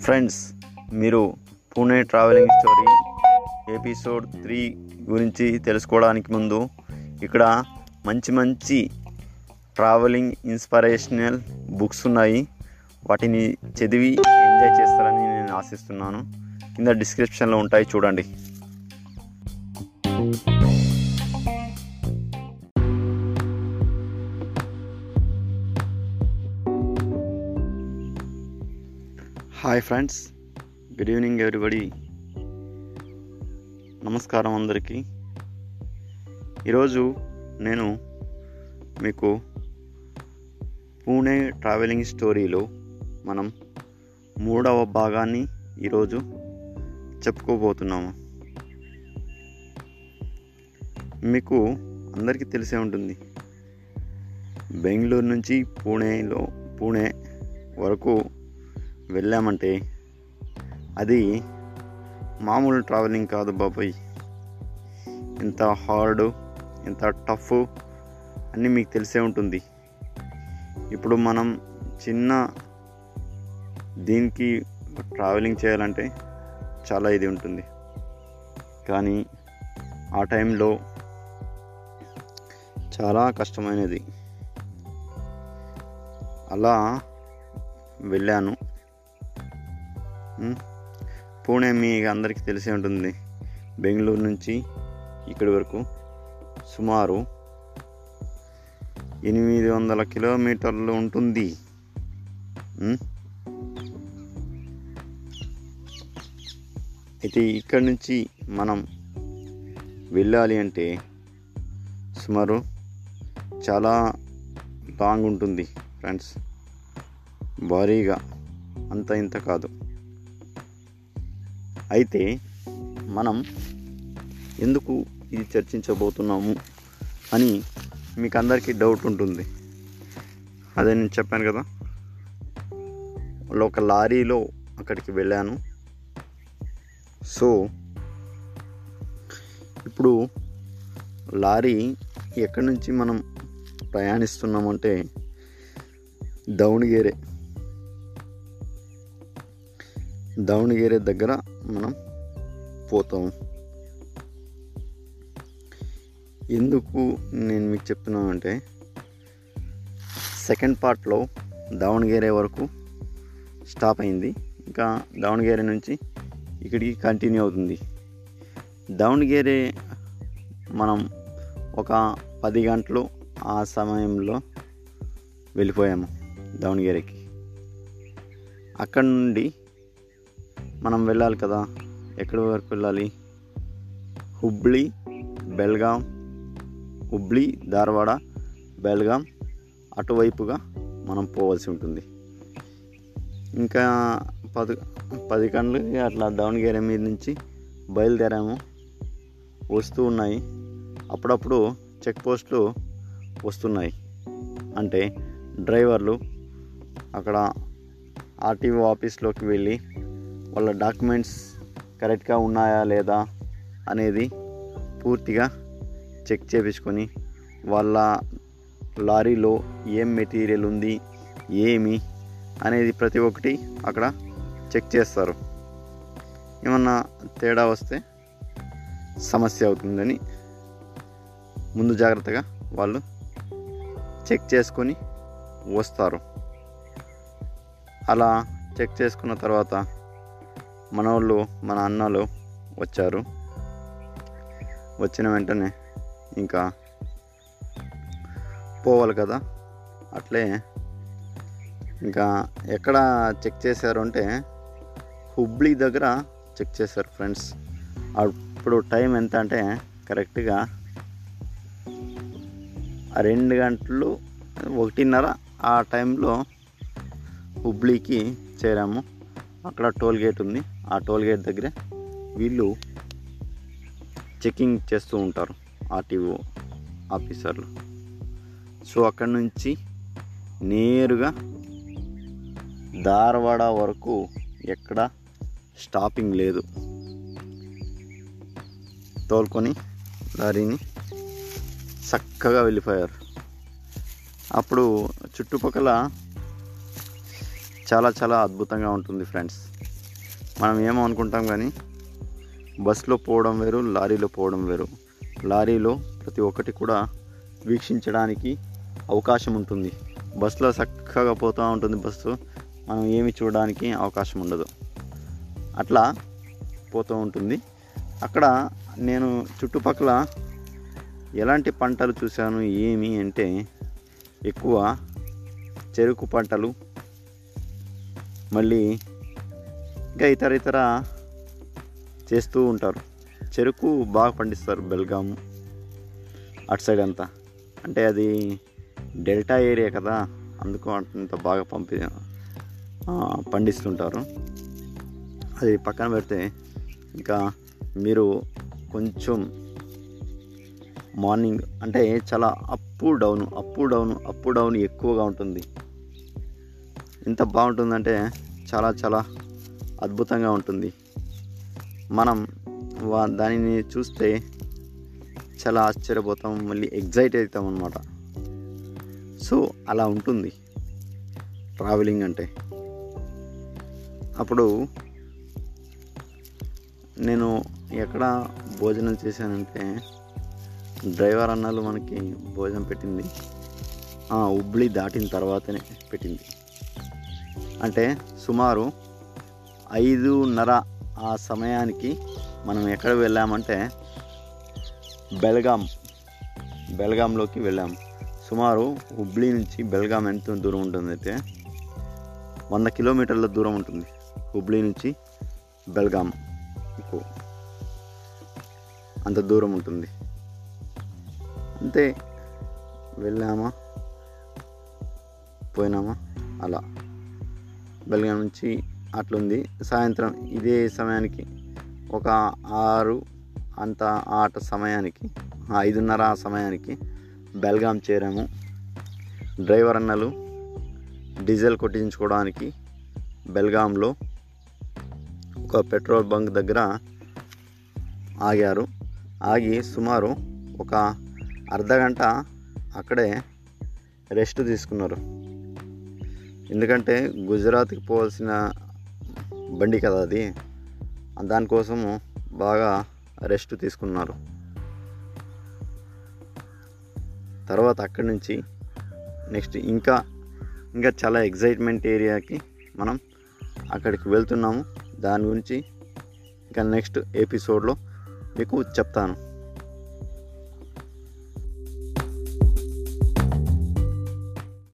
Friends మీరు Pune travelling story episode three గురించి తెలుసుకోవడానికి ముందు ఇక్కడ మంచి మంచి ట్రావెలింగ్ ఇన్స్పిరేషనల్ బుక్స్ ఉన్నాయి. వాటిని చదివి ఎంజాయ్ చేస్తారని నేను ఆశిస్తున్నాను. కింద డిస్క్రిప్షన్లో ఉంటాయి చూడండి. Hi friends good evening everybody నమస్కారం అందరికీ. ఈరోజు నేను మీకు పూణే ట్రావెలింగ్ స్టోరీలో మనం మూడవ భాగాన్ని ఈరోజు చెప్పుకోబోతున్నాము. మీకు అందరికీ తెలిసే ఉంటుంది. బెంగళూరు నుంచి పూణేలో పూణే వరకు వెళ్ళామంటే అది మామూలు ట్రావెలింగ్ కాదు బాబాయ్. ఎంత హార్డ్ ఎంత టఫ్ అన్నీ మీకు తెలిసే ఉంటుంది. ఇప్పుడు మనం చిన్న దీనికి ట్రావెలింగ్ చేయాలంటే చాలా ఇది ఉంటుంది. కానీ ఆ టైంలో చాలా కష్టమైనది. అలా వెళ్ళాను. పూణే మీ అందరికీ తెలిసే ఉంటుంది. బెంగళూరు నుంచి ఇక్కడి వరకు సుమారు ఎనిమిది వందల కిలోమీటర్లు ఉంటుంది. అయితే ఇక్కడి నుంచి మనం వెళ్ళాలి అంటే సుమారు చాలా లాంగ్ ఉంటుంది ఫ్రెండ్స్. భారీగా అంత ఇంత కాదు. అయితే మనం ఎందుకు ఇది చర్చించబోతున్నాము అని మీకు అందరికీ డౌట్ ఉంటుంది. అదే నేను చెప్పాను కదా ఒక లారీలో అక్కడికి వెళ్ళాను. సో ఇప్పుడు లారీ ఎక్కడి నుంచి మనం ప్రయాణిస్తున్నామంటే దౌణిగేరే దావణగిరి దగ్గర మనం పోతాం. ఎందుకు నేను మీకు చెప్తున్నానంటే సెకండ్ పార్ట్లో దావణగిరి వరకు స్టాప్ అయింది. ఇంకా దావణగిరి నుంచి ఇక్కడికి కంటిన్యూ అవుతుంది. దావణగిరి మనం ఒక పది గంటలు ఆ సమయంలో వెళ్ళిపోయాము దావణగిరికి. అక్కడ నుండి మనం వెళ్ళాలి కదా. ఎక్కడి వరకు వెళ్ళాలి? హుబ్లీ బెల్గాం హుబ్లీ ధారవాడ బెల్గాం అటువైపుగా మనం పోవాల్సి ఉంటుంది. ఇంకా పది పది గంటలకి అట్లా డౌన్ గేర్ మీద నుంచి బయలుదేరాము. వస్తూ ఉన్నాయి. అప్పుడప్పుడు చెక్ పోస్టులు వస్తున్నాయి. అంటే డ్రైవర్లు అక్కడ ఆర్టీఓ ఆఫీస్లోకి వెళ్ళి వాళ్ళ డాక్యుమెంట్స్ కరెక్ట్గా ఉన్నాయా లేదా అనేది పూర్తిగా చెక్ చేపించుకొని వాళ్ళ లారీలో ఏం మెటీరియల్ ఉంది ఏమి అనేది ప్రతి ఒక్కటి అక్కడ చెక్ చేస్తారు. ఏమన్నా తేడా వస్తే సమస్య అవుతుందని ముందు జాగ్రత్తగా వాళ్ళు చెక్ చేసుకొని వస్తారు. అలా చెక్ చేసుకున్న తర్వాత మన వాళ్ళు మన అన్నలు వచ్చారు. వచ్చిన వెంటనే ఇంకా పోవాలి కదా? అట్లే ఇంకా ఎక్కడ చెక్ చేశారు అంటే హుబ్లీ దగ్గర చెక్ చేశారు ఫ్రెండ్స్. అప్పుడు టైం ఎంత అంటే కరెక్ట్గా రెండు గంటలు ఒకటిన్నర ఆ టైంలో హుబ్లీకి చేరాము. అక్కడ టోల్ గేట్ ఉంది. ఆ టోల్గేట్ దగ్గరే దగ్గర వీళ్ళు చెకింగ్ చేస్తూ ఉంటారు ఆర్టీఓ ఆఫీసర్లు. సో అక్కడి నుంచి నేరుగా ధారవాడ వరకు ఎక్కడ స్టాపింగ్ లేదు. తోలుకొని లారీని చక్కగా వెళ్ళిపోయారు. అప్పుడు చుట్టుపక్కల చాలా చాలా అద్భుతంగా ఉంటుంది ఫ్రెండ్స్. మనం ఏమో అనుకుంటాం కానీ బస్సులో పోవడం వేరు లారీలో పోవడం వేరు. లారీలో ప్రతి ఒక్కటి కూడా వీక్షించడానికి అవకాశం ఉంటుంది. బస్సులో చక్కగా పోతూ ఉంటుంది బస్సు. మనం ఏమి చూడడానికి అవకాశం ఉండదు. అట్లా పోతూ ఉంటుంది. అక్కడ నేను చుట్టుపక్కల ఎలాంటి పంటలు చూశాను ఏమి అంటే ఎక్కువ చెరుకు పంటలు మళ్ళీ ఇంకా ఇతర ఇతర చేస్తూ ఉంటారు. చెరుకు బాగా పండిస్తారు బెల్గాం అటు సైడ్ అంతా. అంటే అది డెల్టా ఏరియా కదా అందుకు అంత బాగా పంపి పండిస్తుంటారు. అది పక్కన పెడితే ఇంకా మీరు కొంచెం మార్నింగ్ అంటే చాలా up down up down up down ఎక్కువగా ఉంటుంది. ఎంత బాగుంటుందంటే చాలా చాలా అద్భుతంగా ఉంటుంది. మనం వా దానిని చూస్తే చాలా ఆశ్చర్యపోతాం మళ్ళీ ఎగ్జైట్ అవుతాం అనమాట సో అలా ఉంటుంది. ట్రావెలింగ్ అంటే. అప్పుడు నేను ఎక్కడ భోజనం చేశానంటే డ్రైవర్ అన్నాలు మనకి భోజనం పెట్టింది. ఆ, దాటిన తర్వాతనే పెట్టింది. అంటే సుమారు ఐదున్నర ఆ సమయానికి మనం ఎక్కడ వెళ్ళామంటే బెల్గాం బెల్గాంలోకి వెళ్ళాము సుమారు హుబ్లీ నుంచి బెల్గాం ఎంత దూరం ఉంటుంది అయితే వంద కిలోమీటర్ల దూరం ఉంటుంది. హుబ్లీ నుంచి బెల్గాం అంత దూరం ఉంటుంది. అంతే వెళ్ళామా? పోయినామా? అలా. బెల్గాం నుంచి అట్లుంది. సాయంత్రం ఇదే సమయానికి ఒక ఆరు అంత ఆట సమయానికి ఐదున్నర ఆ సమయానికి బెల్గాం చేరాము. డ్రైవర్ అన్నలు డీజిల్ కొట్టించుకోవడానికి బెల్గాంలో ఒక పెట్రోల్ బంక్ దగ్గర ఆగారు. ఆగి సుమారు ఒక అర్ధగంట అక్కడే రెస్ట్ తీసుకున్నారు. ఎందుకంటే గుజరాత్కి పోవాల్సిన బండి కదా అది. దానికోసము బాగా రెస్ట్ తీసుకున్నారు. తర్వాత అక్కడి నుంచి నెక్స్ట్ ఇంకా ఇంకా చాలా ఎగ్జైట్మెంట్ ఏరియాకి మనం అక్కడికి వెళ్తున్నాము. దాని గురించి ఇంకా నెక్స్ట్ ఎపిసోడ్లో మీకు చెప్తాను.